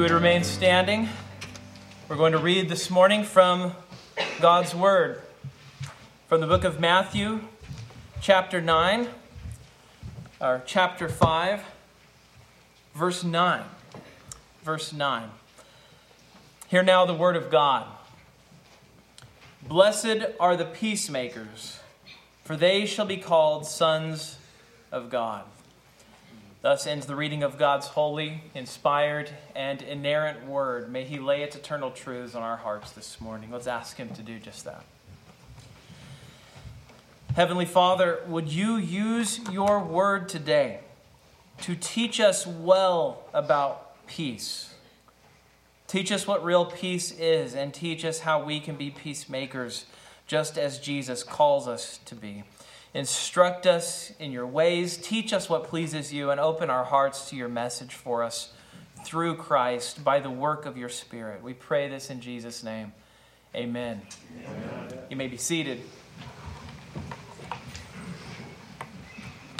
you would remain standing, we're going to read this morning from God's Word, from the book of Matthew, chapter 9, or chapter 5, verse 9. Verse 9. Hear now the Word of God. Blessed are the peacemakers, for they shall be called sons of God. Thus ends the reading of God's holy, inspired, and inerrant word. May He lay its eternal truths on our hearts this morning. Let's ask Him to do just that. Heavenly Father, would you use your word today to teach us well about peace? Teach us what real peace is and teach us how we can be peacemakers just as Jesus calls us to be. Instruct us in your ways, teach us what pleases you, and open our hearts to your message for us through Christ by the work of your Spirit. We pray this in Jesus' name. Amen. Amen. You may be seated.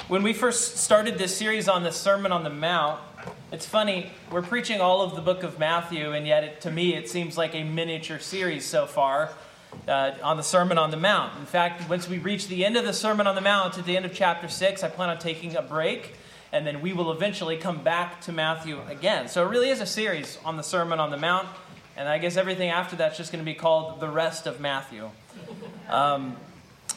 When we first started this series on the Sermon on the Mount, it's funny, we're preaching all of the book of Matthew, and yet it, to me it seems like a miniature series so far uh, on the Sermon on the Mount. In fact, once we reach the end of the Sermon on the Mount, at the end of chapter 6, I plan on taking a break, and then we will eventually come back to Matthew again. So it really is a series on the Sermon on the Mount, and I guess everything after that's just going to be called the rest of Matthew. Um,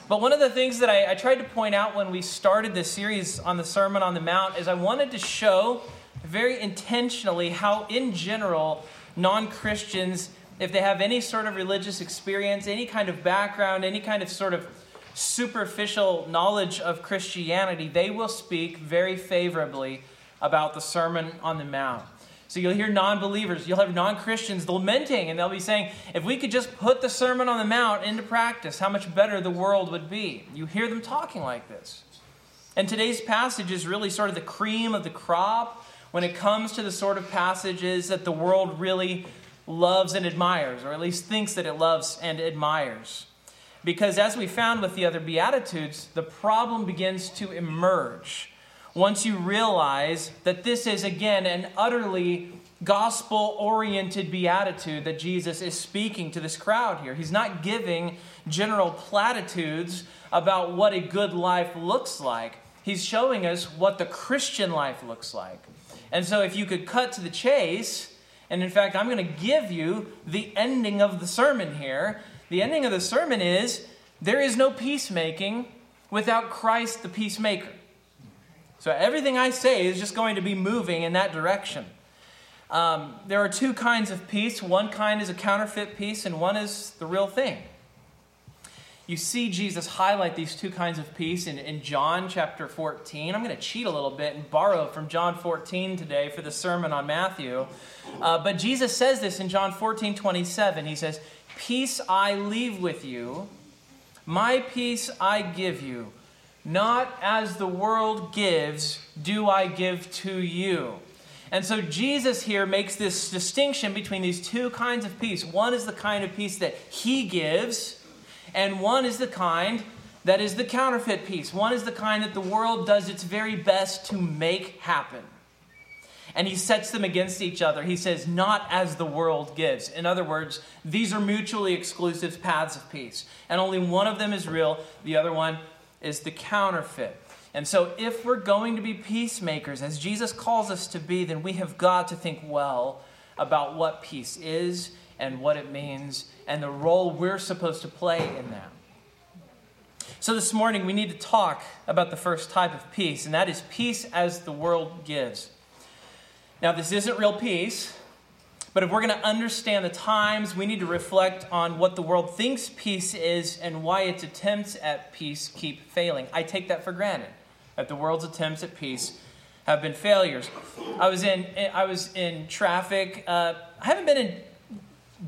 but one of the things that I, I tried to point out when we started this series on the Sermon on the Mount is I wanted to show very intentionally how, in general, non Christians if they have any sort of religious experience, any kind of background, any kind of sort of superficial knowledge of Christianity, they will speak very favorably about the Sermon on the Mount. So you'll hear non believers, you'll have non Christians lamenting, and they'll be saying, if we could just put the Sermon on the Mount into practice, how much better the world would be. You hear them talking like this. And today's passage is really sort of the cream of the crop when it comes to the sort of passages that the world really loves and admires, or at least thinks that it loves and admires. Because as we found with the other Beatitudes, the problem begins to emerge once you realize that this is, again, an utterly gospel oriented beatitude that Jesus is speaking to this crowd here. He's not giving general platitudes about what a good life looks like, he's showing us what the Christian life looks like. And so, if you could cut to the chase, and in fact, I'm going to give you the ending of the sermon here. The ending of the sermon is there is no peacemaking without Christ the peacemaker. So everything I say is just going to be moving in that direction. Um, there are two kinds of peace one kind is a counterfeit peace, and one is the real thing you see Jesus highlight these two kinds of peace in, in John chapter 14. I'm going to cheat a little bit and borrow from John 14 today for the sermon on Matthew. Uh, but Jesus says this in John 14 27. He says, Peace I leave with you, my peace I give you. Not as the world gives, do I give to you. And so Jesus here makes this distinction between these two kinds of peace. One is the kind of peace that he gives and one is the kind that is the counterfeit peace. One is the kind that the world does its very best to make happen. And he sets them against each other. He says, not as the world gives. In other words, these are mutually exclusive paths of peace. And only one of them is real, the other one is the counterfeit. And so, if we're going to be peacemakers, as Jesus calls us to be, then we have got to think well about what peace is and what it means and the role we're supposed to play in that. So, this morning we need to talk about the first type of peace, and that is peace as the world gives. Now, this isn't real peace, but if we're going to understand the times, we need to reflect on what the world thinks peace is and why its attempts at peace keep failing. I take that for granted, that the world's attempts at peace have been failures. I was in, I was in traffic. Uh, I haven't been in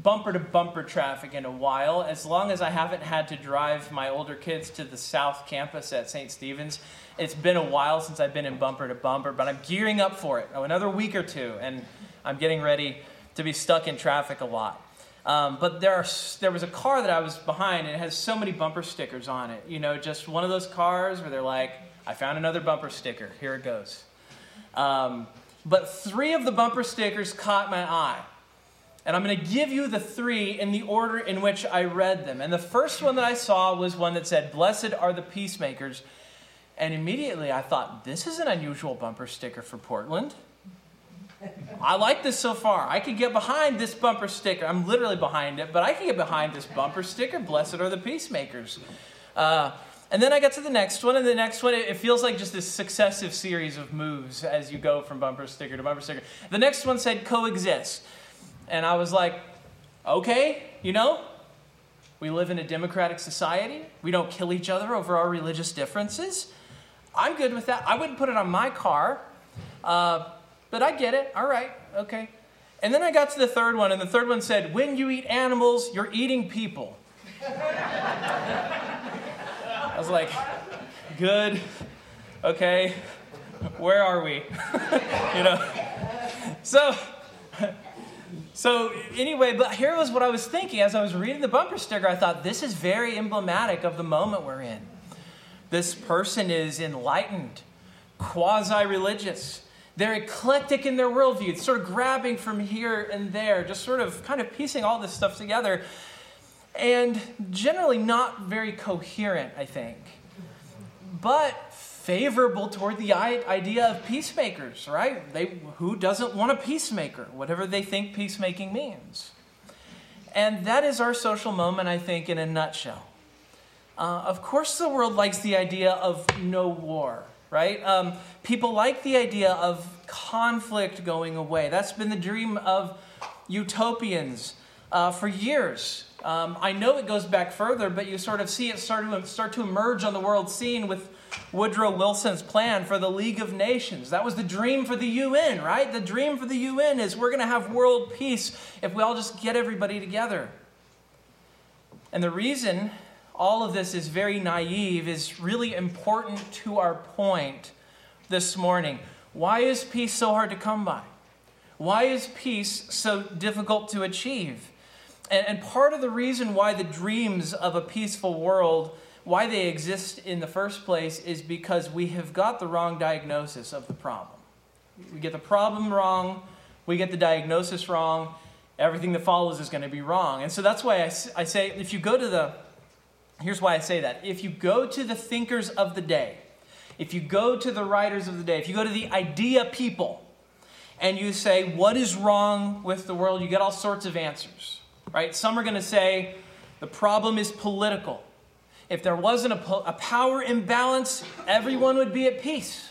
bumper to bumper traffic in a while, as long as I haven't had to drive my older kids to the south campus at St. Stephen's. It's been a while since I've been in bumper to bumper, but I'm gearing up for it. Oh, another week or two, and I'm getting ready to be stuck in traffic a lot. Um, but there, are, there was a car that I was behind, and it has so many bumper stickers on it. You know, just one of those cars where they're like, I found another bumper sticker. Here it goes. Um, but three of the bumper stickers caught my eye. And I'm going to give you the three in the order in which I read them. And the first one that I saw was one that said, Blessed are the peacemakers. And immediately I thought, this is an unusual bumper sticker for Portland. I like this so far. I could get behind this bumper sticker. I'm literally behind it, but I can get behind this bumper sticker. Blessed are the peacemakers. Uh, and then I got to the next one, and the next one, it, feels like just this successive series of moves as you go from bumper sticker to bumper sticker. The next one said coexist. And I was like, okay, you know, we live in a democratic society. We don't kill each other over our religious differences. I'm good with that. I wouldn't put it on my car, uh, but I get it. All right, okay. And then I got to the third one, and the third one said, When you eat animals, you're eating people. I was like, Good, okay, where are we? you know? So, so, anyway, but here was what I was thinking as I was reading the bumper sticker. I thought, this is very emblematic of the moment we're in. This person is enlightened, quasi religious. They're eclectic in their worldview, it's sort of grabbing from here and there, just sort of kind of piecing all this stuff together, and generally not very coherent, I think. But favorable toward the idea of peacemakers, right? They, who doesn't want a peacemaker, whatever they think peacemaking means? And that is our social moment, I think, in a nutshell. Uh, of course, the world likes the idea of no war, right? Um, people like the idea of conflict going away. That's been the dream of utopians uh, for years. Um, I know it goes back further, but you sort of see it start to, start to emerge on the world scene with Woodrow Wilson's plan for the League of Nations. That was the dream for the UN, right? The dream for the UN is we're going to have world peace if we all just get everybody together. And the reason all of this is very naive is really important to our point this morning. Why is peace so hard to come by? Why is peace so difficult to achieve? And, part of the reason why the dreams of a peaceful world why they exist in the first place is because we have got the wrong diagnosis of the problem. We get the problem wrong, we get the diagnosis wrong, everything that follows is going to be wrong. And so that's why I, I say if you go to the, here's why I say that. If you go to the thinkers of the day, if you go to the writers of the day, if you go to the idea people, and you say, What is wrong with the world? You get all sorts of answers, right? Some are going to say, The problem is political. If there wasn't a, a power imbalance, everyone would be at peace.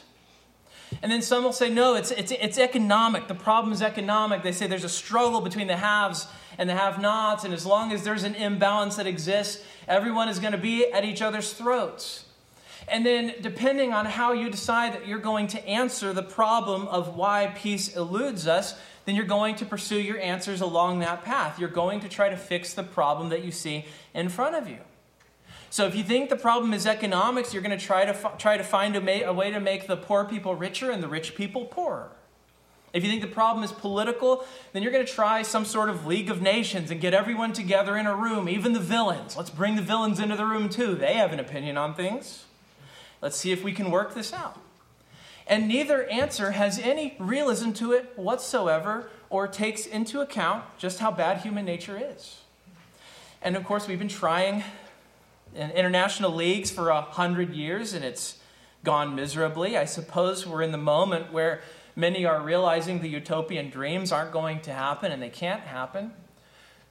And then some will say, no, it's, it's, it's economic. The problem is economic. They say there's a struggle between the haves and the have nots. And as long as there's an imbalance that exists, everyone is going to be at each other's throats. And then, depending on how you decide that you're going to answer the problem of why peace eludes us, then you're going to pursue your answers along that path. You're going to try to fix the problem that you see in front of you. So if you think the problem is economics, you're going to try to f- try to find a, ma- a way to make the poor people richer and the rich people poorer. If you think the problem is political, then you're going to try some sort of League of Nations and get everyone together in a room, even the villains. Let's bring the villains into the room too. They have an opinion on things. Let's see if we can work this out. And neither answer has any realism to it whatsoever or takes into account just how bad human nature is. And of course, we've been trying in international leagues for a hundred years and it's gone miserably. I suppose we're in the moment where many are realizing the utopian dreams aren't going to happen and they can't happen.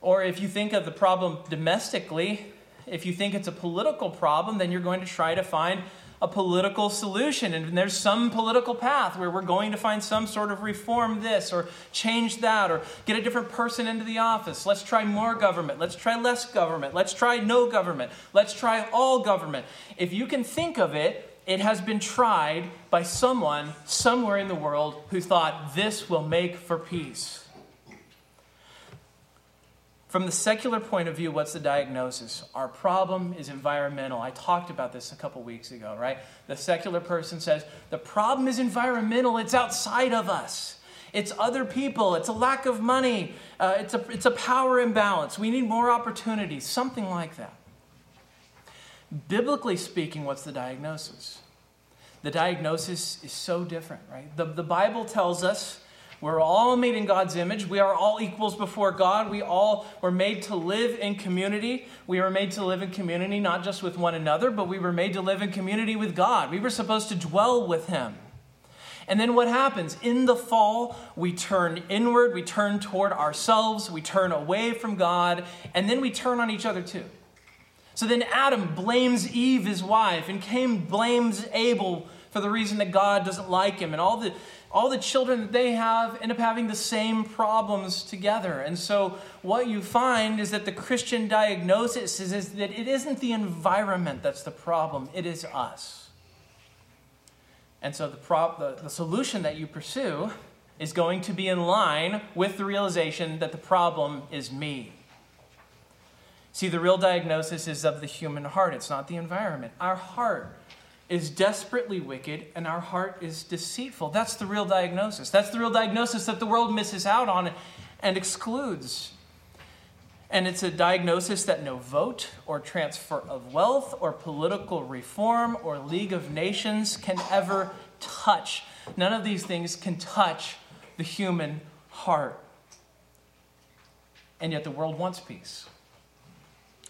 Or if you think of the problem domestically, if you think it's a political problem, then you're going to try to find a political solution. And there's some political path where we're going to find some sort of reform this or change that or get a different person into the office. Let's try more government. Let's try less government. Let's try no government. Let's try all government. If you can think of it, it has been tried by someone somewhere in the world who thought this will make for peace. From the secular point of view, what's the diagnosis? Our problem is environmental. I talked about this a couple weeks ago, right? The secular person says the problem is environmental, it's outside of us. It's other people, it's a lack of money, uh, it's, a, it's a power imbalance. We need more opportunities, something like that. Biblically speaking, what's the diagnosis? The diagnosis is so different, right? The, the Bible tells us We're all made in God's image. We are all equals before God. We all were made to live in community. We were made to live in community not just with one another, but we were made to live in community with God. We were supposed to dwell with Him. And then what happens? In the fall, we turn inward, we turn toward ourselves, we turn away from God, and then we turn on each other too. So then Adam blames Eve, his wife, and Cain blames Abel for the reason that God doesn't like him. And all the, all the children that they have end up having the same problems together. And so what you find is that the Christian diagnosis is, is that it isn't the environment that's the problem, it is us. And so the, prop, the, the solution that you pursue is going to be in line with the realization that the problem is me. See, the real diagnosis is of the human heart, it's not the environment. Our heart is desperately wicked and our heart is deceitful. That's the real diagnosis. That's the real diagnosis that the world misses out on and excludes. And it's a diagnosis that no vote or transfer of wealth or political reform or League of Nations can ever touch. None of these things can touch the human heart. And yet the world wants peace.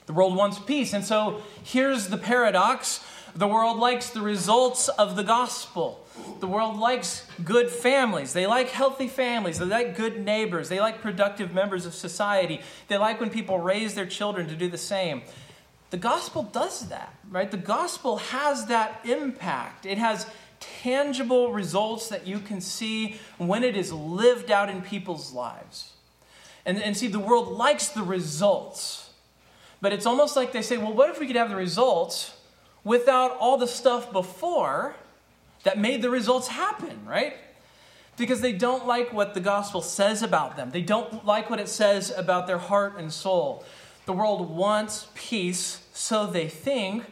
The world wants peace. And so here's the paradox the world likes the results of the gospel. The world likes good families. They like healthy families. They like good neighbors. They like productive members of society. They like when people raise their children to do the same. The gospel does that, right? The gospel has that impact. It has tangible results that you can see when it is lived out in people's lives. And, and see, the world likes the results. But it's almost like they say, well, what if we could have the results without all the stuff before that made the results happen, right? Because they don't like what the gospel says about them. They don't like what it says about their heart and soul. The world wants peace, so they think.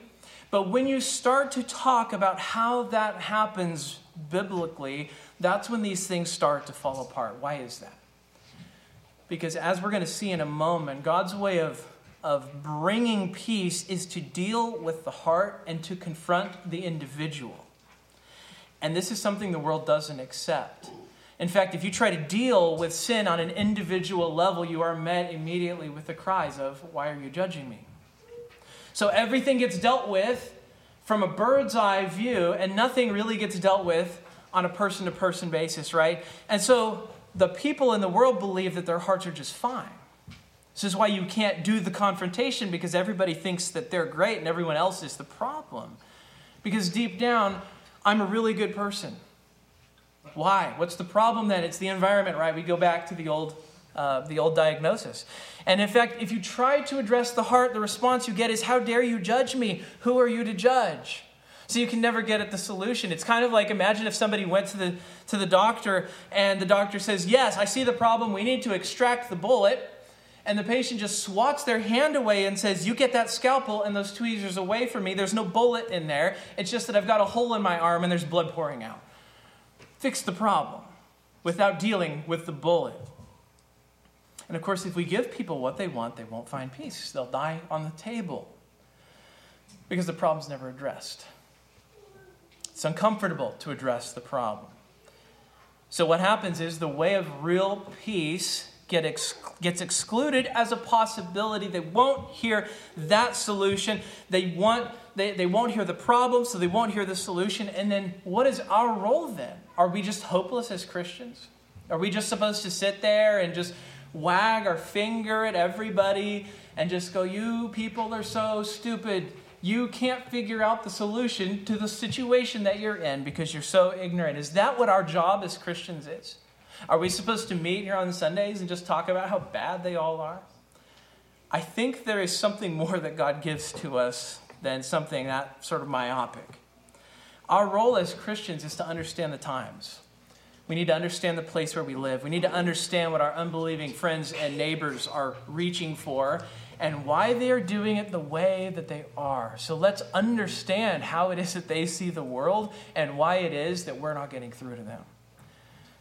But when you start to talk about how that happens biblically, that's when these things start to fall apart. Why is that? Because as we're going to see in a moment, God's way of of bringing peace is to deal with the heart and to confront the individual. And this is something the world doesn't accept. In fact, if you try to deal with sin on an individual level, you are met immediately with the cries of, Why are you judging me? So everything gets dealt with from a bird's eye view, and nothing really gets dealt with on a person to person basis, right? And so the people in the world believe that their hearts are just fine. This is why you can't do the confrontation because everybody thinks that they're great and everyone else is the problem. Because deep down, I'm a really good person. Why? What's the problem then? It's the environment, right? We go back to the old, uh, the old diagnosis. And in fact, if you try to address the heart, the response you get is, How dare you judge me? Who are you to judge? So you can never get at the solution. It's kind of like imagine if somebody went to the, to the doctor and the doctor says, Yes, I see the problem. We need to extract the bullet and the patient just swats their hand away and says, You get that scalpel and those tweezers away from me. There's no bullet in there. It's just that I've got a hole in my arm and there's blood pouring out. Fix the problem without dealing with the bullet. And of course, if we give people what they want, they won't find peace. They'll die on the table because the problem's never addressed. It's uncomfortable to address the problem. So, what happens is the way of real peace get ex- gets excluded as a possibility. They won't hear that solution. They, want, they, they won't hear the problem, so they won't hear the solution. And then what is our role then? Are we just hopeless as Christians? Are we just supposed to sit there and just wag our finger at everybody and just go, You people are so stupid. You can't figure out the solution to the situation that you're in because you're so ignorant. Is that what our job as Christians is? Are we supposed to meet here on Sundays and just talk about how bad they all are? I think there is something more that God gives to us than something that sort of myopic. Our role as Christians is to understand the times. We need to understand the place where we live. We need to understand what our unbelieving friends and neighbors are reaching for and why they are doing it the way that they are. So let's understand how it is that they see the world and why it is that we're not getting through to them.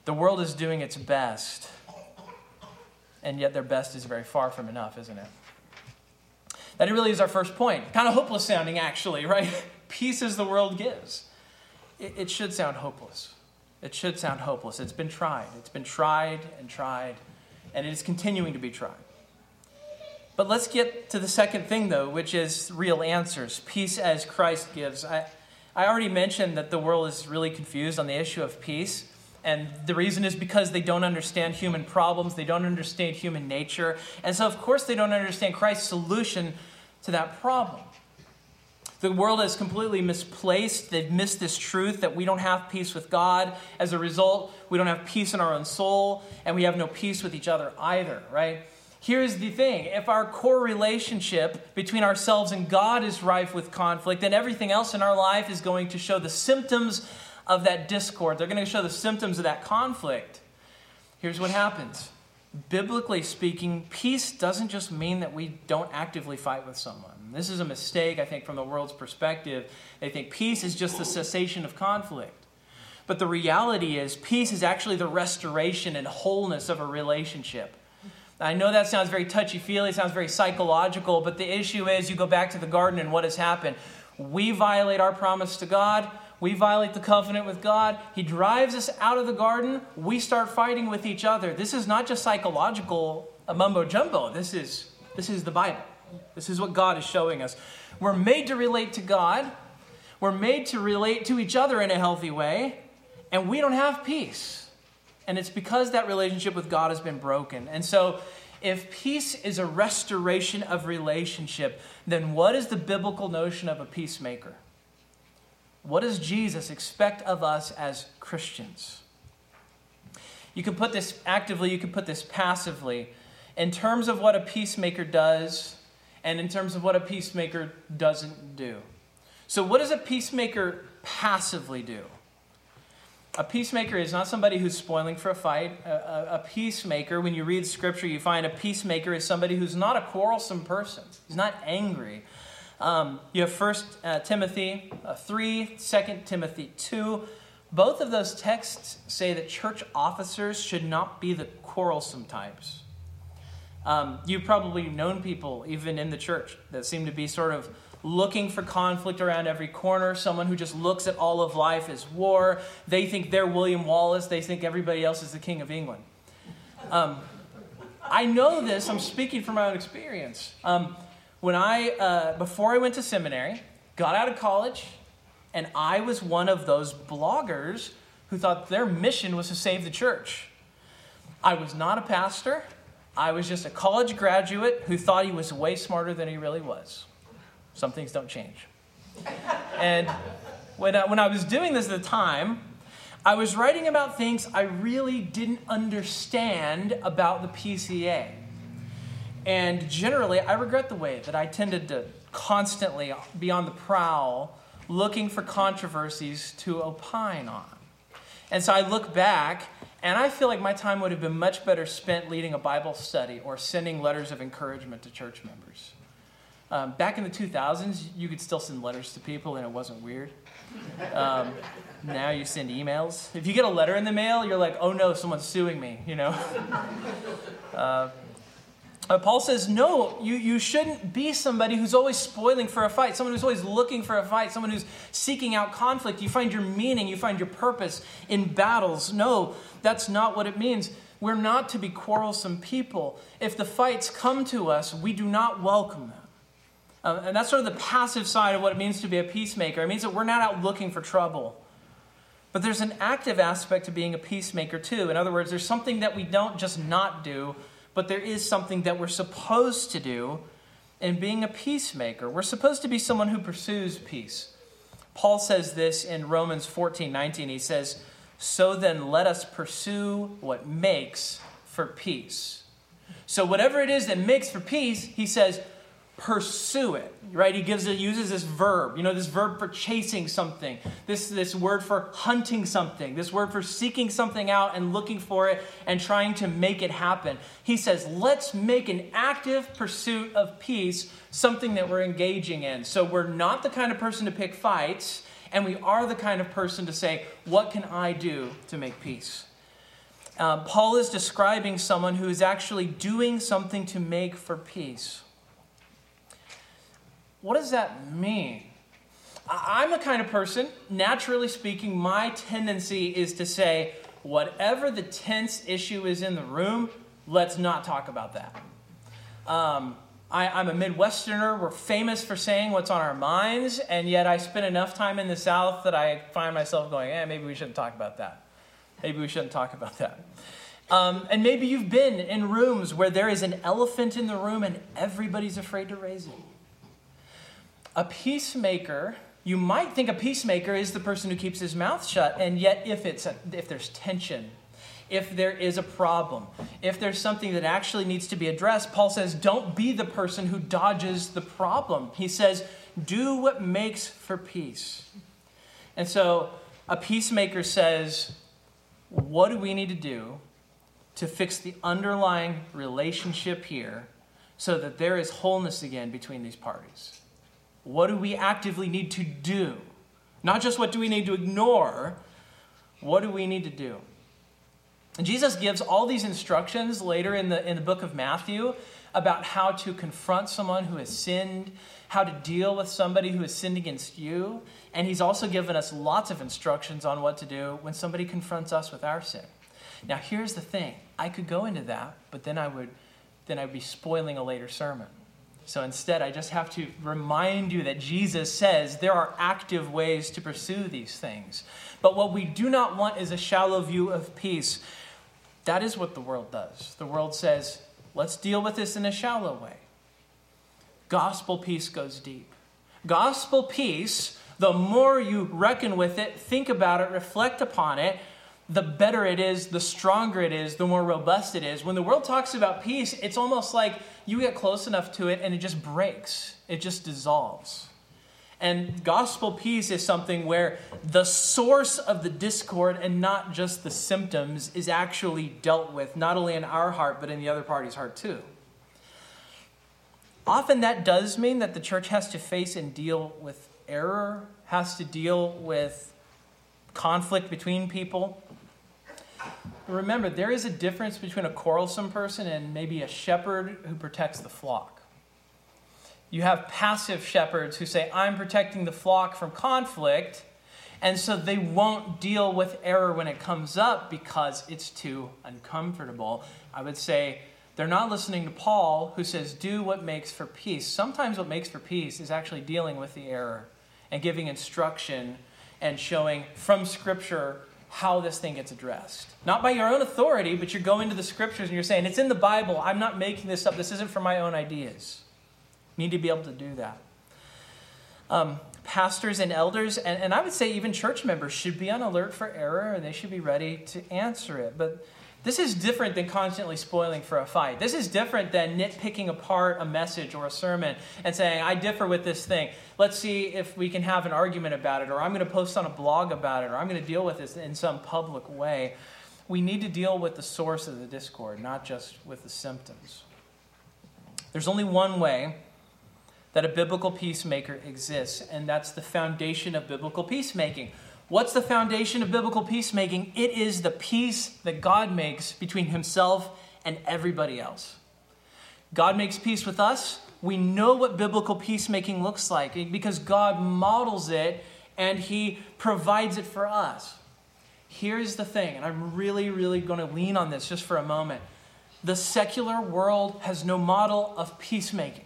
The world is doing its best, and yet their best is very far from enough, isn't it? That really is our first point. Kind of hopeless sounding, actually, right? Peace as the world gives. It, it should sound hopeless. It should sound hopeless. It's been tried. It's been tried and tried, and it is continuing to be tried. But let's get to the second thing, though, which is real answers peace as Christ gives. I, I already mentioned that the world is really confused on the issue of peace. And the reason is because they don't understand human problems, they don't understand human nature. And so, of course, they don't understand Christ's solution to that problem. The world is completely misplaced. They've missed this truth that we don't have peace with God. As a result, we don't have peace in our own soul, and we have no peace with each other either, right? Here's the thing if our core relationship between ourselves and God is rife with conflict, then everything else in our life is going to show the symptoms of that discord. They're going to show the symptoms of that conflict. Here's what happens biblically speaking, peace doesn't just mean that we don't actively fight with someone. This is a mistake, I think, from the world's perspective. They think peace is just the cessation of conflict. But the reality is, peace is actually the restoration and wholeness of a relationship. I know that sounds very touchy feely, sounds very psychological, but the issue is you go back to the garden and what has happened? We violate our promise to God. We violate the covenant with God. He drives us out of the garden. We start fighting with each other. This is not just psychological uh, mumbo jumbo. This is, this is the Bible. This is what God is showing us. We're made to relate to God, we're made to relate to each other in a healthy way, and we don't have peace. And it's because that relationship with God has been broken. And so, if peace is a restoration of relationship, then what is the biblical notion of a peacemaker? What does Jesus expect of us as Christians? You can put this actively, you can put this passively. In terms of what a peacemaker does, and in terms of what a peacemaker doesn't do. So, what does a peacemaker passively do? A peacemaker is not somebody who's spoiling for a fight. A, a, a, peacemaker, when you read scripture, you find a peacemaker is somebody who's not a quarrelsome person. He's not angry. Um, you have 1 uh, Timothy uh, 3, 2 Timothy 2. Both of those texts say that church officers should not be the quarrelsome types. Um, you've probably known people, even in the church, that seem to be sort of looking for conflict around every corner, someone who just looks at all of life as war. They think they're William Wallace, they think everybody else is the King of England. Um, I know this, I'm speaking from my own experience. Um, when I, uh, before I went to seminary, got out of college, and I was one of those bloggers who thought their mission was to save the church. I was not a pastor. I was just a college graduate who thought he was way smarter than he really was. Some things don't change. and when I, when I was doing this at the time, I was writing about things I really didn't understand about the PCA. And generally, I regret the way that I tended to constantly be on the prowl looking for controversies to opine on. And so I look back and I feel like my time would have been much better spent leading a Bible study or sending letters of encouragement to church members. Um, back in the 2000s, you could still send letters to people and it wasn't weird. Um, now you send emails. If you get a letter in the mail, you're like, oh no, someone's suing me, you know? uh, uh, Paul says, no, you, you shouldn't be somebody who's always spoiling for a fight, someone who's always looking for a fight, someone who's seeking out conflict. You find your meaning, you find your purpose in battles. No, that's not what it means. We're not to be quarrelsome people. If the fights come to us, we do not welcome them. Uh, and that's sort of the passive side of what it means to be a peacemaker. It means that we're not out looking for trouble. But there's an active aspect to being a peacemaker, too. In other words, there's something that we don't just not do, but there is something that we're supposed to do in being a peacemaker. We're supposed to be someone who pursues peace. Paul says this in Romans 14 19. He says, So then let us pursue what makes for peace. So, whatever it is that makes for peace, he says, pursue it right? He gives it uses this verb you know this verb for chasing something. This this word for hunting something. This word for seeking something out and looking for it and trying to make it happen. He says let's make an active pursuit of peace something that we're engaging in. So we're not the kind of person to pick fights and we are the kind of person to say what can i do to make peace? Uh, paul is describing someone who is actually doing something to make for peace what does that mean? I'm a kind of person, naturally speaking, my tendency is to say, whatever the tense issue is in the room, let's not talk about that. Um, I, am a Midwesterner. We're famous for saying what's on our minds, and yet I spend enough time in the South that I find myself going, eh, maybe we shouldn't talk about that. Maybe we shouldn't talk about that. Um, and maybe you've been in rooms where there is an elephant in the room and everybody's afraid to raise it. A peacemaker, you might think a peacemaker is the person who keeps his mouth shut, and yet if, it's a, if there's tension, if there is a problem, if there's something that actually needs to be addressed, Paul says, don't be the person who dodges the problem. He says, do what makes for peace. And so a peacemaker says, what do we need to do to fix the underlying relationship here so that there is wholeness again between these parties? What do we actively need to do? Not just what do we need to ignore, what do we need to do? And Jesus gives all these instructions later in the, in the book of Matthew about how to confront someone who has sinned, how to deal with somebody who has sinned against you. And he's also given us lots of instructions on what to do when somebody confronts us with our sin. Now, here's the thing I could go into that, but then I would, then I'd be spoiling a later sermon. So instead, I just have to remind you that Jesus says there are active ways to pursue these things. But what we do not want is a shallow view of peace. That is what the world does. The world says, let's deal with this in a shallow way. Gospel peace goes deep. Gospel peace, the more you reckon with it, think about it, reflect upon it, the better it is, the stronger it is, the more robust it is. When the world talks about peace, it's almost like you get close enough to it and it just breaks, it just dissolves. And gospel peace is something where the source of the discord and not just the symptoms is actually dealt with, not only in our heart, but in the other party's heart too. Often that does mean that the church has to face and deal with error, has to deal with conflict between people. Remember, there is a difference between a quarrelsome person and maybe a shepherd who protects the flock. You have passive shepherds who say, I'm protecting the flock from conflict, and so they won't deal with error when it comes up because it's too uncomfortable. I would say they're not listening to Paul, who says, Do what makes for peace. Sometimes what makes for peace is actually dealing with the error and giving instruction and showing from Scripture how this thing gets addressed. Not by your own authority, but you're going to the Scriptures and you're saying, It's in the Bible. I'm not making this up. This isn't for my own ideas need to be able to do that. Um, pastors and elders, and, and I would say even church members, should be on alert for error and they should be ready to answer it. But this is different than constantly spoiling for a fight. This is different than nitpicking apart a message or a sermon and saying, I differ with this thing. Let's see if we can have an argument about it, or I'm going to post on a blog about it, or I'm going to deal with this in some public way. We need to deal with the source of the discord, not just with the symptoms. There's only one way that a biblical peacemaker exists, and that's the foundation of biblical peacemaking. What's the foundation of biblical peacemaking? It is the peace that God makes between himself and everybody else. God makes peace with us. We know what biblical peacemaking looks like because God models it and he provides it for us. Here's the thing, and I'm really, really going to lean on this just for a moment. The secular world has no model of peacemaking.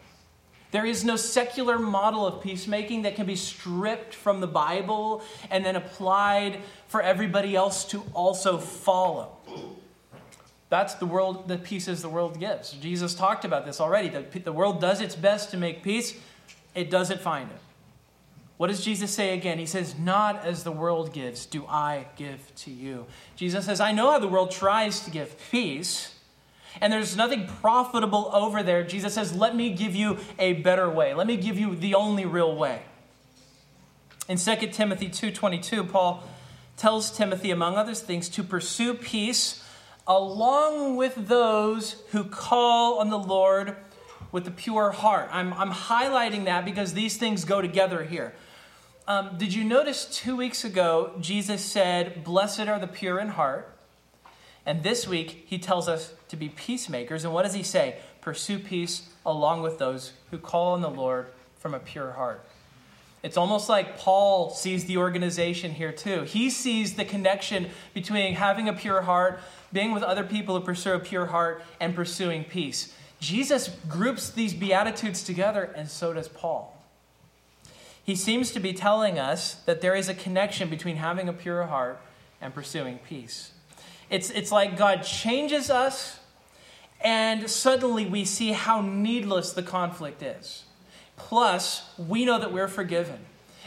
There is no secular model of peacemaking that can be stripped from the Bible and then applied for everybody else to also follow. That's the world, the pieces the world gives. Jesus talked about this already. The, the world does its best to make peace, it doesn't find it. What does Jesus say again? He says, Not as the world gives, do I give to you. Jesus says, I know how the world tries to give peace and there's nothing profitable over there, Jesus says, Let me give you a better way. Let me give you the only real way. In 2 Timothy 2:22, Paul tells Timothy, among other things, to pursue peace along with those who call on the Lord with a pure heart. I'm, I'm highlighting that because these things go together here. Um, did you notice two weeks ago, Jesus said, Blessed are the pure in heart? And this week, he tells us to be peacemakers. And what does he say? Pursue peace along with those who call on the Lord from a pure heart. It's almost like Paul sees the organization here too. He sees the connection between having a pure heart, being with other people who pursue a pure heart, and pursuing peace. Jesus groups these Beatitudes together, and so does Paul. He seems to be telling us that there is a connection between having a pure heart and pursuing peace. It's, it's like God changes us, and suddenly we see how needless the conflict is. Plus, we know that we're forgiven.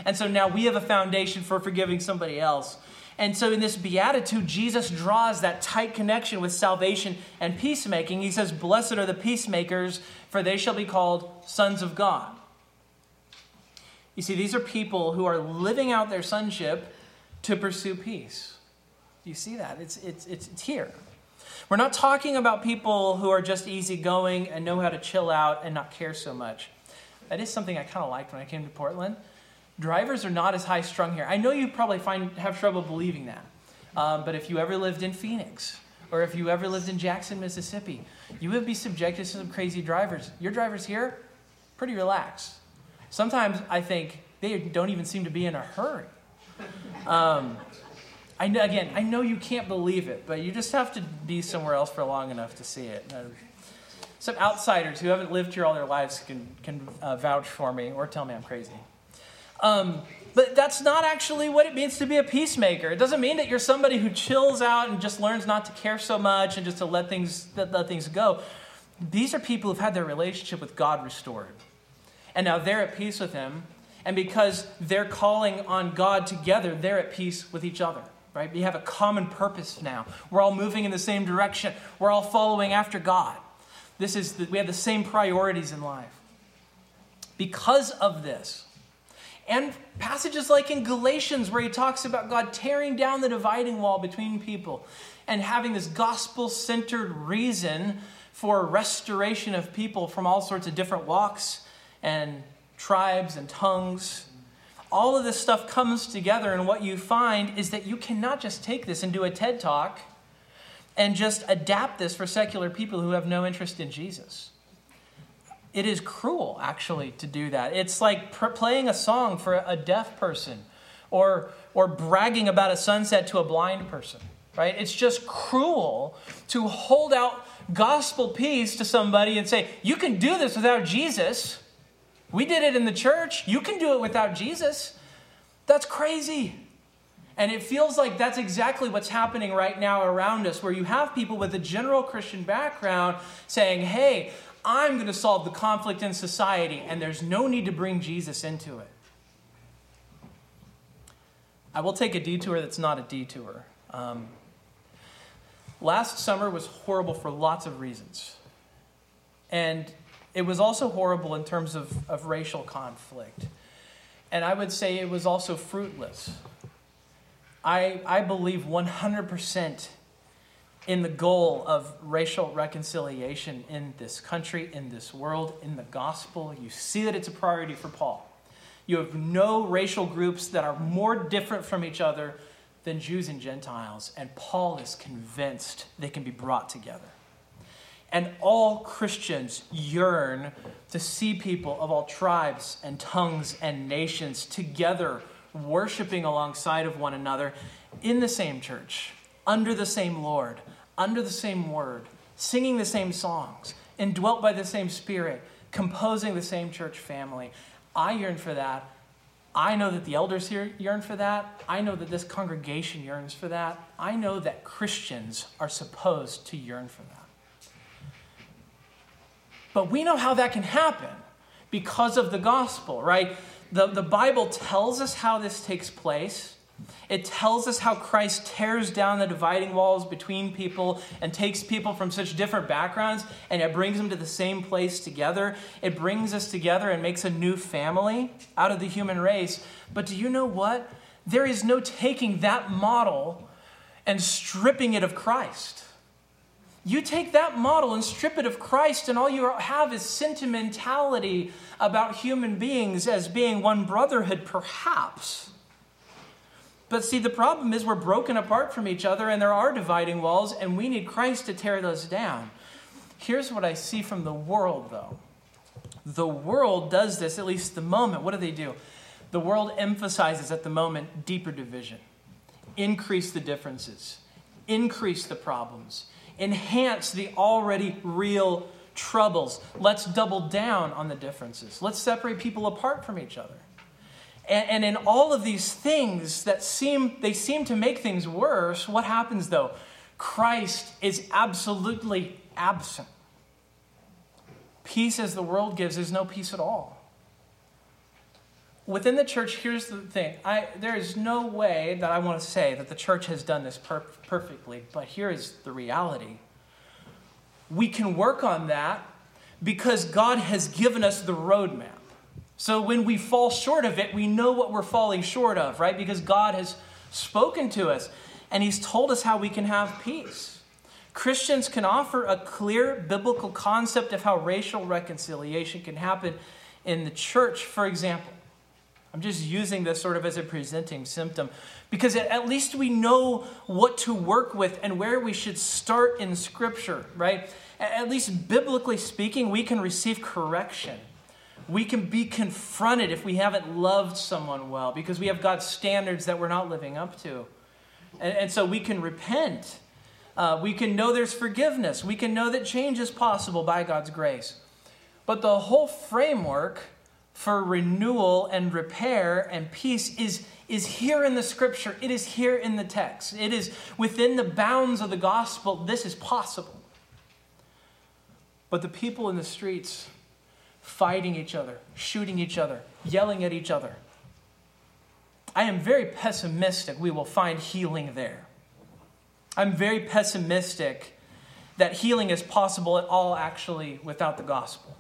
And so now we have a foundation for forgiving somebody else. And so in this beatitude, Jesus draws that tight connection with salvation and peacemaking. He says, Blessed are the peacemakers, for they shall be called sons of God. You see, these are people who are living out their sonship to pursue peace. You see that? It's, it's, it's, it's here. We're not talking about people who are just easygoing and know how to chill out and not care so much. That is something I kind of liked when I came to Portland. Drivers are not as high strung here. I know you probably find have trouble believing that, um, but if you ever lived in Phoenix or if you ever lived in Jackson, Mississippi, you would be subjected to some crazy drivers. Your drivers here, pretty relaxed. Sometimes I think they don't even seem to be in a hurry. Um, I know, again, I know you can't believe it, but you just have to be somewhere else for long enough to see it some outsiders who haven't lived here all their lives can, can uh, vouch for me or tell me I'm crazy. Um, but that's not actually what it means to be a peacemaker. It doesn't mean that you're somebody who chills out and just learns not to care so much and just to let things, let, let things go. These are people who've had their relationship with God restored. And now they're at peace with Him. And because they're calling on God together, they're at peace with each other right? We have a common purpose now. We're all moving in the same direction. We're all following after God. This is the, we have the same priorities in life. Because of this, and passages like in Galatians, where he talks about God tearing down the dividing wall between people and having this gospel centered reason for restoration of people from all sorts of different walks and tribes and tongues. All of this stuff comes together, and what you find is that you cannot just take this and do a TED talk and just adapt this for secular people who have no interest in Jesus. It is cruel, actually, to do that. It's like playing a song for a deaf person or, or bragging about a sunset to a blind person, right? It's just cruel to hold out gospel peace to somebody and say, You can do this without Jesus. We did it in the church. You can do it without Jesus. That's crazy. And it feels like that's exactly what's happening right now around us, where you have people with a general Christian background saying, hey, I'm going to solve the conflict in society, and there's no need to bring Jesus into it. I will take a detour that's not a detour. Um, last summer was horrible for lots of reasons. And it was also horrible in terms of, of racial conflict. And I would say it was also fruitless. I, I believe 100% in the goal of racial reconciliation in this country, in this world, in the gospel. You see that it's a priority for Paul. You have no racial groups that are more different from each other than Jews and Gentiles, and Paul is convinced they can be brought together. And all Christians yearn to see people of all tribes and tongues and nations together worshiping alongside of one another in the same church, under the same Lord, under the same word, singing the same songs, indwelt by the same Spirit, composing the same church family. I yearn for that. I know that the elders here yearn for that. I know that this congregation yearns for that. I know that Christians are supposed to yearn for that. But we know how that can happen because of the gospel, right? the, the Bible tells us how this takes place. It tells us how Christ tears down the dividing walls between people and takes people from such different backgrounds and it brings them to the same place together. It brings us together and makes a new family out of the human race. But do you know what? There is no taking that model and stripping it of Christ. You take that model and strip it of Christ, and all you have is sentimentality about human beings as being one brotherhood, perhaps. But see, the problem is we're broken apart from each other, and there are dividing walls, and we need Christ to tear those down. Here's what I see from the world, though. The world does this, at least the moment. What do they do? The world emphasizes at the moment deeper division, increase the differences, increase the problems, enhance the already real troubles. Let's double down on the differences. Let's separate people apart from each other. And, and in all of these things that seem they seem to make things worse, what happens though? Christ is absolutely absent. Peace as the world gives is no peace at all. Within the church, here's the thing I, there is no way that I want to say that the church has done this per- perfectly, but here is the reality. We can work on that because God has given us the roadmap. So when we fall short of it, we know what we're falling short of, right? Because God has spoken to us and He's told us how we can have peace. Christians can offer a clear biblical concept of how racial reconciliation can happen in the church, for example. I'm just using this sort of as a presenting symptom because at least we know what to work with and where we should start in Scripture, right? At least biblically speaking, we can receive correction. We can be confronted if we haven't loved someone well because we have God's standards that we're not living up to. And, and so we can repent. Uh, we can know there's forgiveness. We can know that change is possible by God's grace. But the whole framework for renewal and repair and peace is, is here in the scripture. It is here in the text. It is within the bounds of the gospel. This is possible. But the people in the streets fighting each other, shooting each other, yelling at each other, I am very pessimistic we will find healing there. I'm very pessimistic that healing is possible at all, actually, without the gospel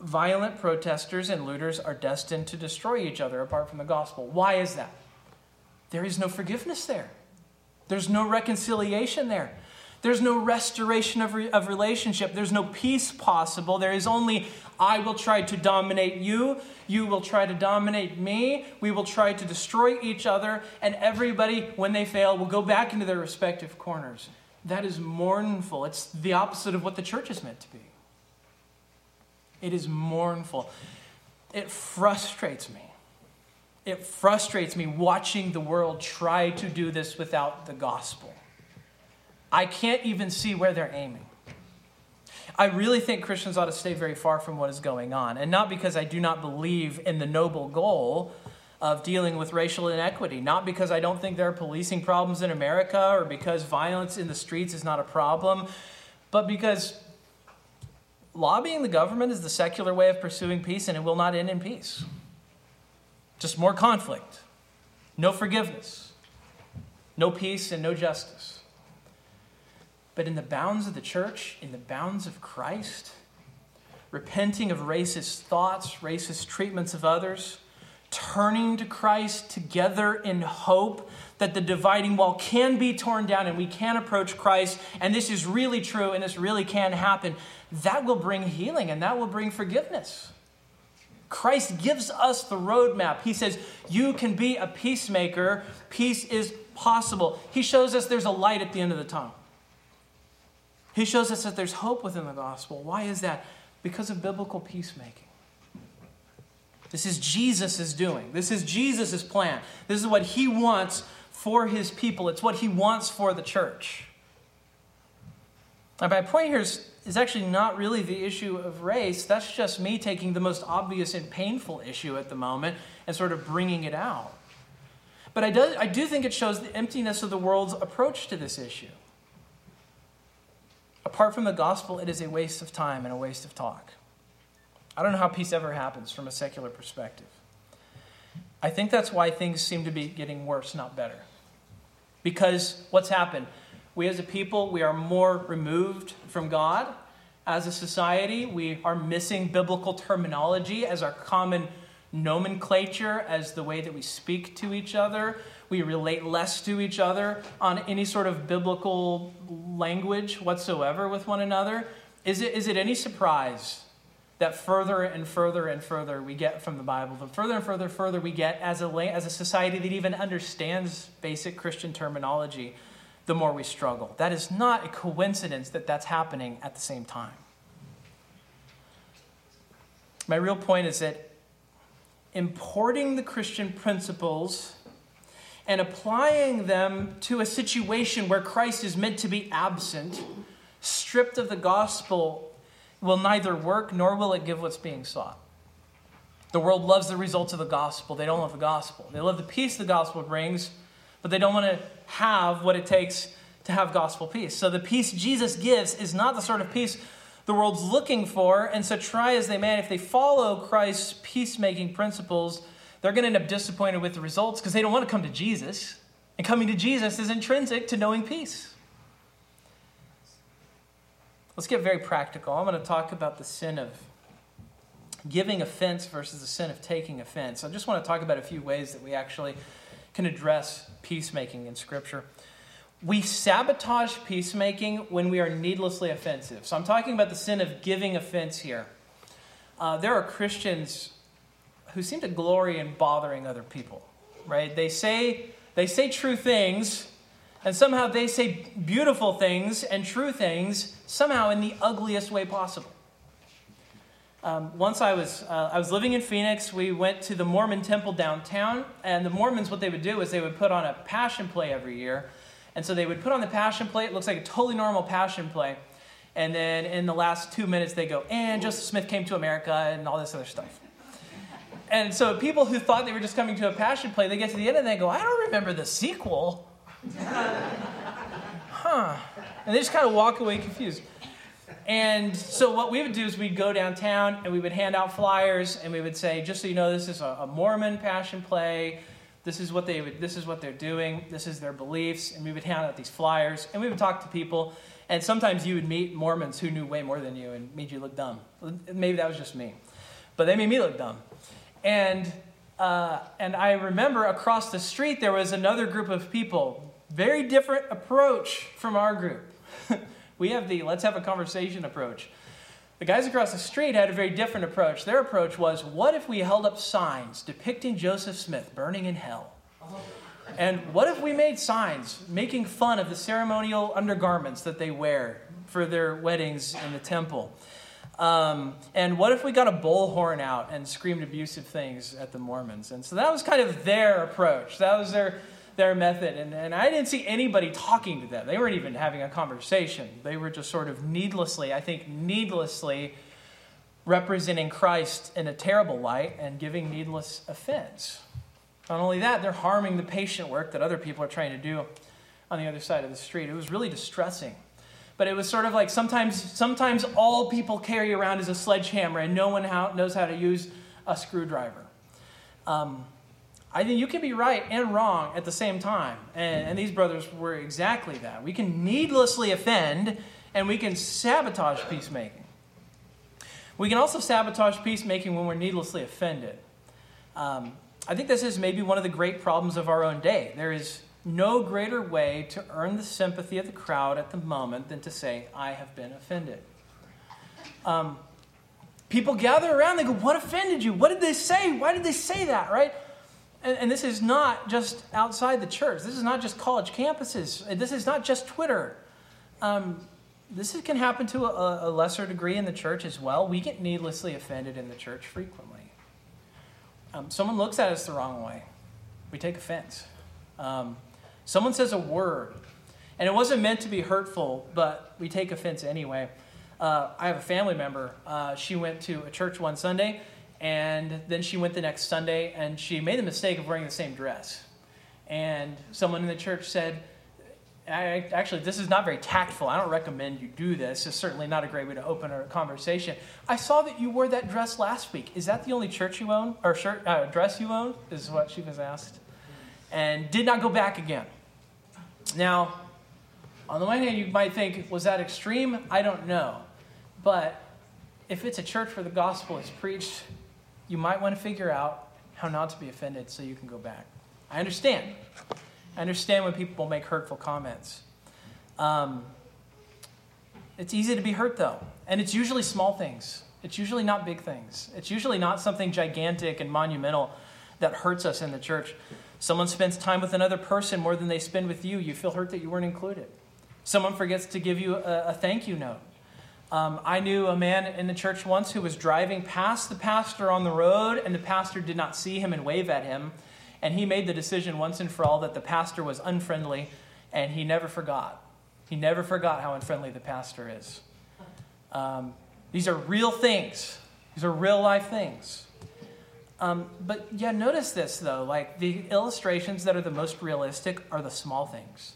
violent protesters and looters are destined to destroy each other apart from the gospel. Why is that? There is no forgiveness there, there's no reconciliation there. There's no restoration of, re- of relationship. There's no peace possible. There is only, I will try to dominate you. You will try to dominate me. We will try to destroy each other. And everybody, when they fail, will go back into their respective corners. That is mournful. It's the opposite of what the church is meant to be. It is mournful. It frustrates me. It frustrates me watching the world try to do this without the gospel. I can't even see where they're aiming. I really think Christians ought to stay very far from what is going on. And not because I do not believe in the noble goal of dealing with racial inequity, not because I don't think there are policing problems in America or because violence in the streets is not a problem, but because lobbying the government is the secular way of pursuing peace, and it will not end in peace. Just more conflict, no forgiveness, no peace, and no justice. But in the bounds of the church, in the bounds of Christ, repenting of racist thoughts, racist treatments of others, turning to Christ together in hope that the dividing wall can be torn down and we can approach Christ, and this is really true and this really can happen, that will bring healing and that will bring forgiveness. Christ gives us the roadmap. He says, You can be a peacemaker. Peace is possible. He shows us there's a light at the end of the tunnel. He shows us that there's hope within the gospel. Why is that? Because of biblical peacemaking. This is Jesus' doing. This is Jesus' plan. This is what he wants for his people, it's what he wants for the church. My point here is, is actually not really the issue of race. That's just me taking the most obvious and painful issue at the moment and sort of bringing it out. But I do, I do think it shows the emptiness of the world's approach to this issue. Apart from the gospel, it is a waste of time and a waste of talk. I don't know how peace ever happens from a secular perspective. I think that's why things seem to be getting worse, not better. Because what's happened? We as a people, we are more removed from God. As a society, we are missing biblical terminology as our common nomenclature, as the way that we speak to each other. We relate less to each other on any sort of biblical language whatsoever with one another. Is it, is it any surprise that further and further and further we get from the Bible, the further and further further we get as a, as a society that even understands basic Christian terminology, the more we struggle. That is not a coincidence that that's happening at the same time. My real point is that importing the Christian principles and applying them to a situation where Christ is meant to be absent, stripped of the gospel, will neither work nor will it give what's being sought. The world loves the results of the gospel. They don't love the gospel. They love the peace the gospel brings, but they don't want to have what it takes to have gospel peace. So the peace Jesus gives is not the sort of peace the world's looking for. And so, try as they may, if they follow Christ's peacemaking principles, they're going to end up disappointed with the results because they don't want to come to Jesus. And coming to Jesus is intrinsic to knowing peace. Let's get very practical. I'm going to talk about the sin of giving offense versus the sin of taking offense. I just want to talk about a few ways that we actually can address peacemaking in Scripture. We sabotage peacemaking when we are needlessly offensive. So I'm talking about the sin of giving offense here. Uh, there are Christians who seem to glory in bothering other people, right? They say they say true things, and somehow they say beautiful things and true things somehow in the ugliest way possible. Um, once I was, uh, I was living in Phoenix. We went to the Mormon temple downtown, and the Mormons, what they would do is they would put on a passion play every year and so they would put on the passion play. It looks like a totally normal passion play. And then in the last two minutes, they go, and Joseph Smith came to America and all this other stuff. And so people who thought they were just coming to a passion play, they get to the end and they go, I don't remember the sequel. Huh. And they just kind of walk away confused. And so what we would do is we'd go downtown and we would hand out flyers and we would say, just so you know, this is a, a Mormon passion play. This is what they would, this is what they're doing. This is their beliefs. And we would hand out these flyers and we would talk to people. And sometimes you would meet Mormons who knew way more than you and made you look dumb. Maybe that was just me, but they made me look dumb. And uh, and I remember across the street there was another group of people, very different approach from our group. we have the let's have a conversation approach. The guys across the street had a very different approach. Their approach was what if we held up signs depicting Joseph Smith burning in hell? And what if we made signs making fun of the ceremonial undergarments that they wear for their weddings in the temple? Um, and what if we got a bullhorn out and screamed abusive things at the Mormons? And so that was kind of their approach. That was their their method. And, and I didn't see anybody talking to them. They weren't even having a conversation. They were just sort of needlessly, I think, needlessly representing Christ in a terrible light and giving needless offense. Not only that, they're harming the patient work that other people are trying to do on the other side of the street. It was really distressing. But it was sort of like sometimes, sometimes all people carry around is a sledgehammer and no one how, knows how to use a screwdriver. Um, I think you can be right and wrong at the same time. And, and, these brothers were exactly that. We can needlessly offend and we can sabotage peacemaking. We can also sabotage peacemaking when we're needlessly offended. Um, I think this is maybe one of the great problems of our own day. There is no greater way to earn the sympathy of the crowd at the moment than to say, I have been offended. Um, people gather around, they go, What offended you? What did they say? Why did they say that, right? And, and, this is not just outside the church. This is not just college campuses. This is not just Twitter. Um, this can happen to a, a, lesser degree in the church as well. We get needlessly offended in the church frequently. Um, someone looks at us the wrong way, we take offense. Um, someone says a word, and it wasn't meant to be hurtful, but we take offense anyway. Uh, I have a family member. Uh, she went to a church one Sunday and then she went the next Sunday and she made the mistake of wearing the same dress. And someone in the church said, actually, this is not very tactful. I don't recommend you do this. It's certainly not a great way to open a conversation. I saw that you wore that dress last week. Is that the only church you own or shirt uh, dress you own? Is what she was asked, and did not go back again. Now, on the one hand, you might think, was that extreme? I don't know, but if it's a church where the gospel is preached, you might want to figure out how not to be offended so you can go back. I understand. I understand when people make hurtful comments. Um, it's easy to be hurt, though, and it's usually small things. It's usually not big things. It's usually not something gigantic and monumental that hurts us in the church. Someone spends time with another person more than they spend with you. You feel hurt that you weren't included. Someone forgets to give you a, a thank you note. Um, I knew a man in the church once who was driving past the pastor on the road, and the pastor did not see him and wave at him. And he made the decision once and for all that the pastor was unfriendly, and he never forgot. He never forgot how unfriendly the pastor is. Um, these are real things, these are real life things. Um, but yeah, notice this though like the illustrations that are the most realistic are the small things.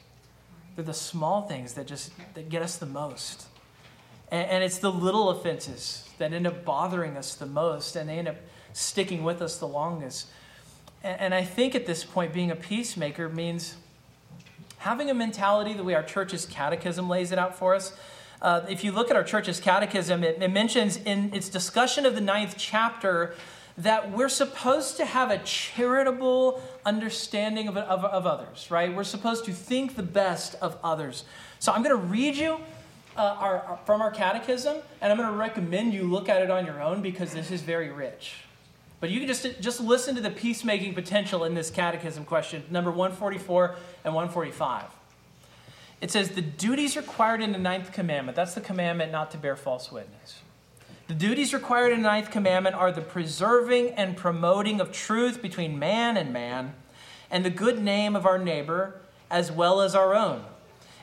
They're the small things that just that get us the most. And, and it's the little offenses that end up bothering us the most and they end up sticking with us the longest. And, and I think at this point, being a peacemaker means having a mentality the way our church's catechism lays it out for us. Uh, if you look at our church's catechism, it, it mentions in its discussion of the ninth chapter that we're supposed to have a charitable understanding of, of, of, others, right? We're supposed to think the best of others. So I'm going to read you uh, our, from our catechism, and I'm going to recommend you look at it on your own because this is very rich. But you can just, just listen to the peacemaking potential in this catechism question, number 144 and 145. It says, The duties required in the ninth commandment, that's the commandment not to bear false witness. The duties required in the ninth commandment are the preserving and promoting of truth between man and man, and the good name of our neighbor as well as our own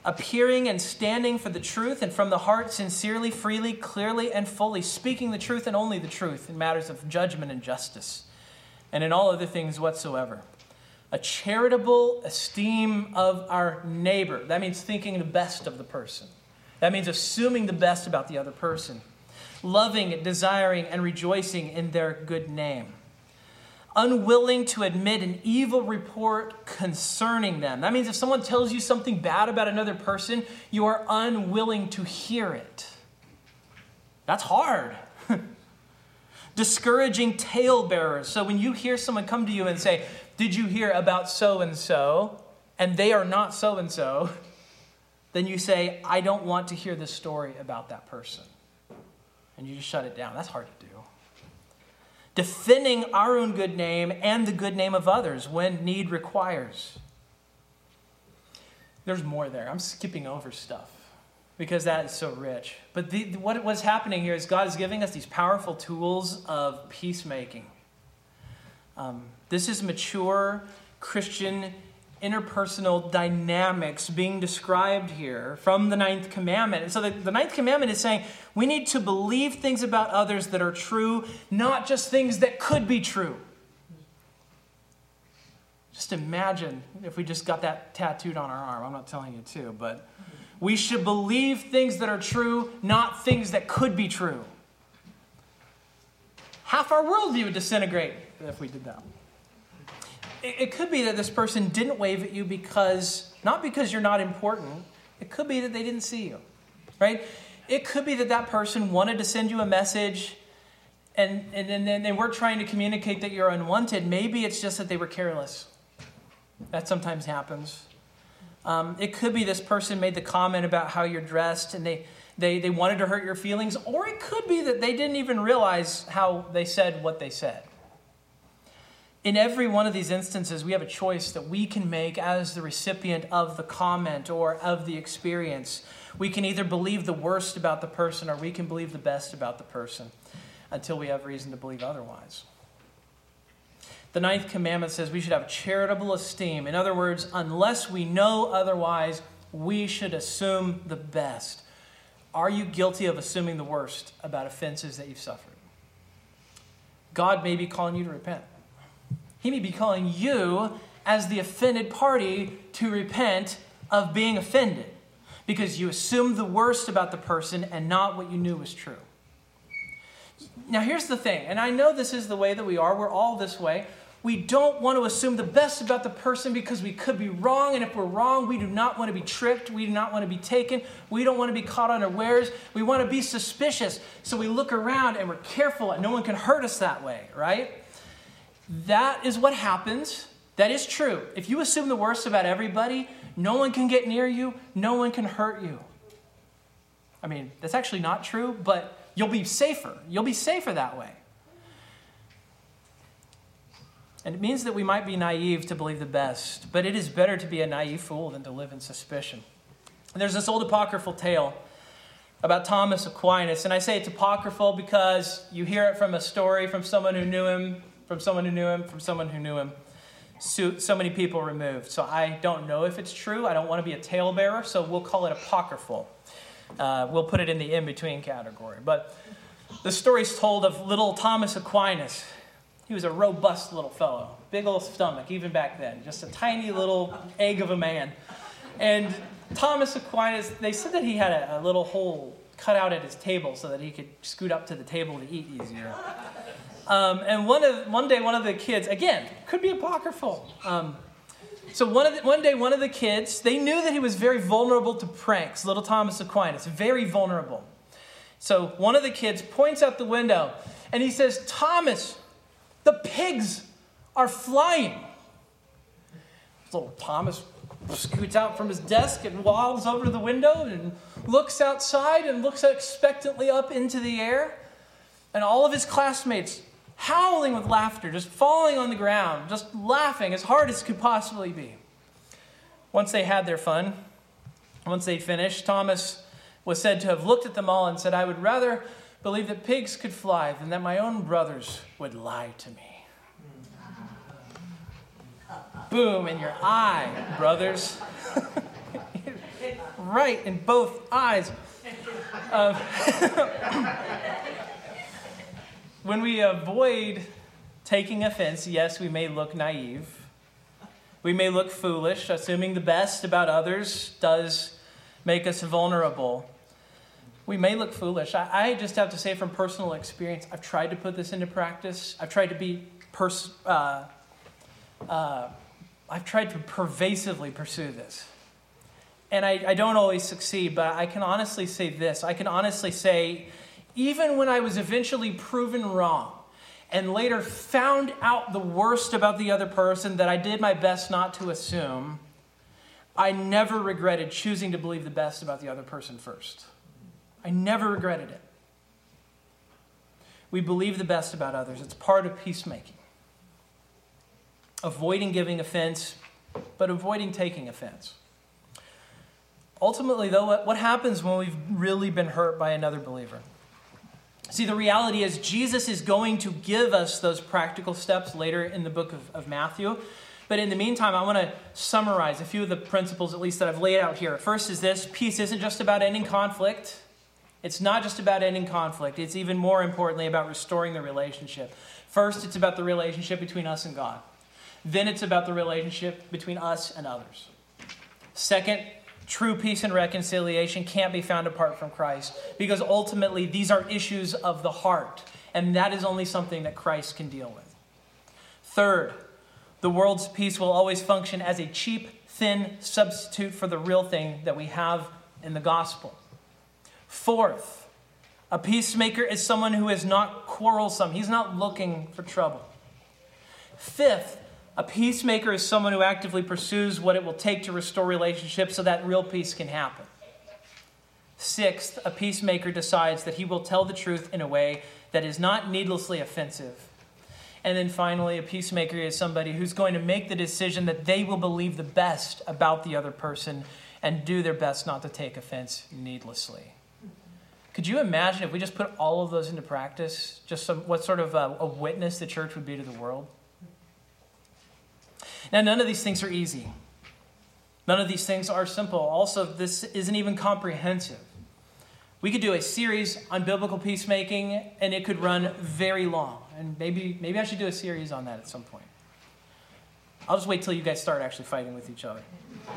appearing and standing for the truth and from the heart sincerely, freely, clearly, and fully, speaking the truth and only the truth in matters of judgment and justice, and in all other things whatsoever. A charitable esteem of our neighbor. That means thinking the best of the person. That means assuming the best about the other person. Loving, desiring, and rejoicing in their good name unwilling to admit an evil report concerning them. That means if someone tells you something bad about another person, you are unwilling to hear it. That's hard. Discouraging talebearers. So when you hear someone come to you and say, Did you hear about so and so? and they are not so and so, then you say, I don't want to hear this story about that person. And you just shut it down. That's hard to do defending our own good name and the good name of others when need requires. There's more there. I'm skipping over stuff because that is so rich. But the, what, what's happening here is God is giving us these powerful tools of peacemaking. Um, this is mature Christian interpersonal dynamics being described here from the ninth commandment. And so the, the, ninth commandment is saying we need to believe things about others that are true, not just things that could be true. Just imagine if we just got that tattooed on our arm. I'm not telling you to, but we should believe things that are true, not things that could be true. Half our worldview would disintegrate if we did that it could be that this person didn't wave at you because, not because you're not important, it could be that they didn't see you, right? It could be that that person wanted to send you a message and, and, and then they weren't trying to communicate that you're unwanted. Maybe it's just that they were careless. That sometimes happens. Um, it could be this person made the comment about how you're dressed and they, they, they wanted to hurt your feelings, or it could be that they didn't even realize how they said what they said. In every one of these instances, we have a choice that we can make as the recipient of the comment or of the experience. We can either believe the worst about the person or we can believe the best about the person until we have reason to believe otherwise. The ninth commandment says we should have charitable esteem. In other words, unless we know otherwise, we should assume the best. Are you guilty of assuming the worst about offenses that you've suffered? God may be calling you to repent. He may be calling you, as the offended party, to repent of being offended because you assumed the worst about the person and not what you knew was true. Now, here's the thing, and I know this is the way that we are, we're all this way. We don't want to assume the best about the person because we could be wrong, and if we're wrong, we do not want to be tricked. We do not want to be taken. We don't want to be caught unawares. We want to be suspicious. So we look around and we're careful, and no one can hurt us that way, right? That is what happens. That is true. If you assume the worst about everybody, no one can get near you, no one can hurt you. I mean, that's actually not true, but you'll be safer. You'll be safer that way. And it means that we might be naive to believe the best, but it is better to be a naive fool than to live in suspicion. And there's this old apocryphal tale about Thomas Aquinas. And I say it's apocryphal because you hear it from a story from someone who knew him, from someone who knew him, from someone who knew him. So, so many people removed. So I don't know if it's true. I don't want to be a talebearer, so we'll call it apocryphal. Uh, we'll put it in the in between category. But the story's told of little Thomas Aquinas. He was a robust little fellow, big old stomach, even back then, just a tiny little egg of a man. And Thomas Aquinas, they said that he had a, a little hole cut out at his table so that he could scoot up to the table to eat easier. Um, and one, of, one day, one of the kids, again, could be apocryphal. Um, so one, the, one day, one of the kids, they knew that he was very vulnerable to pranks, little Thomas Aquinas, very vulnerable. So one of the kids points out the window and he says, Thomas, the pigs are flying. Little Thomas scoots out from his desk and waddles over to the window and looks outside and looks expectantly up into the air. And all of his classmates howling with laughter, just falling on the ground, just laughing as hard as could possibly be. Once they had their fun, once they'd finished, Thomas was said to have looked at them all and said, I would rather believe that pigs could fly than that my own brothers would lie to me. Boom in your eye, brothers. right in both eyes. Uh, when we avoid taking offense, yes, we may look naive. We may look foolish. Assuming the best about others does make us vulnerable. We may look foolish. I, I just have to say from personal experience, I've tried to put this into practice. I've tried to be pers- uh, uh, I've tried to pervasively pursue this. And I, I don't always succeed, but I can honestly say this. I can honestly say, even when I was eventually proven wrong and later found out the worst about the other person that I did my best not to assume, I never regretted choosing to believe the best about the other person first. I never regretted it. We believe the best about others, it's part of peacemaking avoiding giving offense, but avoiding taking offense. Ultimately, though, what happens when we've really been hurt by another believer? See, the reality is, Jesus is going to give us those practical steps later in the book of, of Matthew. But in the meantime, I want to summarize a few of the principles, at least that I've laid out here. First is this peace isn't just about ending conflict. It's not just about ending conflict, it's even more importantly about restoring the relationship. First, it's about the relationship between us and God then it's about the relationship between us and others. Second, true peace and reconciliation can't be found apart from Christ because ultimately these are issues of the heart, and that is only something that Christ can deal with. Third, the world's peace will always function as a cheap, thin substitute for the real thing that we have in the gospel. Fourth, a peacemaker is someone who is not quarrelsome, he's not looking for trouble. Fifth, a peacemaker is someone who actively pursues what it will take to restore relationships so that real peace can happen. Sixth, a peacemaker decides that he will tell the truth in a way that is not needlessly offensive. And then finally, a peacemaker is somebody who's going to make the decision that they will believe the best about the other person and do their best not to take offense needlessly. Could you imagine if we just put all of those into practice, just some, what sort of a, a witness the church would be to the world? Now, none of these things are easy. None of these things are simple. Also, this isn't even comprehensive. We could do a series on biblical peacemaking, and it could run very long. And maybe, maybe I should do a series on that at some point. I'll just wait till you guys start actually fighting with each other.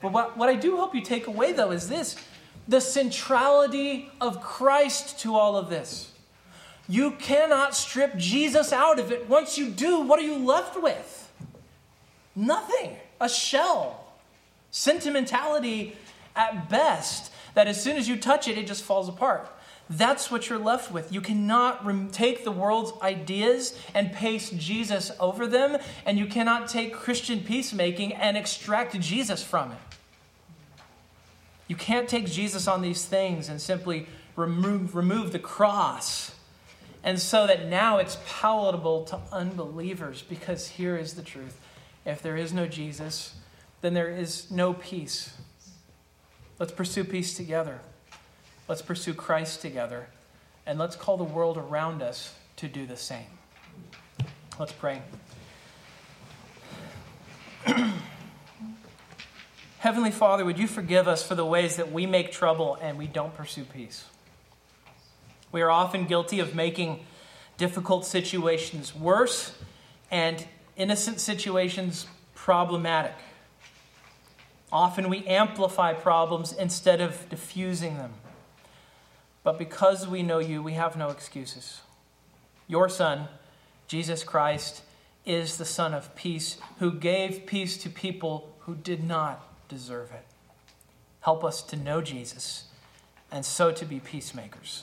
but what, what I do hope you take away, though, is this the centrality of Christ to all of this. You cannot strip Jesus out of it. Once you do, what are you left with? Nothing. A shell. Sentimentality at best, that as soon as you touch it, it just falls apart. That's what you're left with. You cannot rem- take the world's ideas and paste Jesus over them, and you cannot take Christian peacemaking and extract Jesus from it. You can't take Jesus on these things and simply remove, remove the cross and so that now it's palatable to unbelievers because here is the truth. If there is no Jesus, then there is no peace. Let's pursue peace together. Let's pursue Christ together. And let's call the world around us to do the same. Let's pray. Heavenly Father, would you forgive us for the ways that we make trouble and we don't pursue peace? We are often guilty of making difficult situations worse and innocent situations problematic. Often we amplify problems instead of diffusing them. But because we know you, we have no excuses. Your Son, Jesus Christ, is the Son of peace who gave peace to people who did not deserve it. Help us to know Jesus and so to be peacemakers.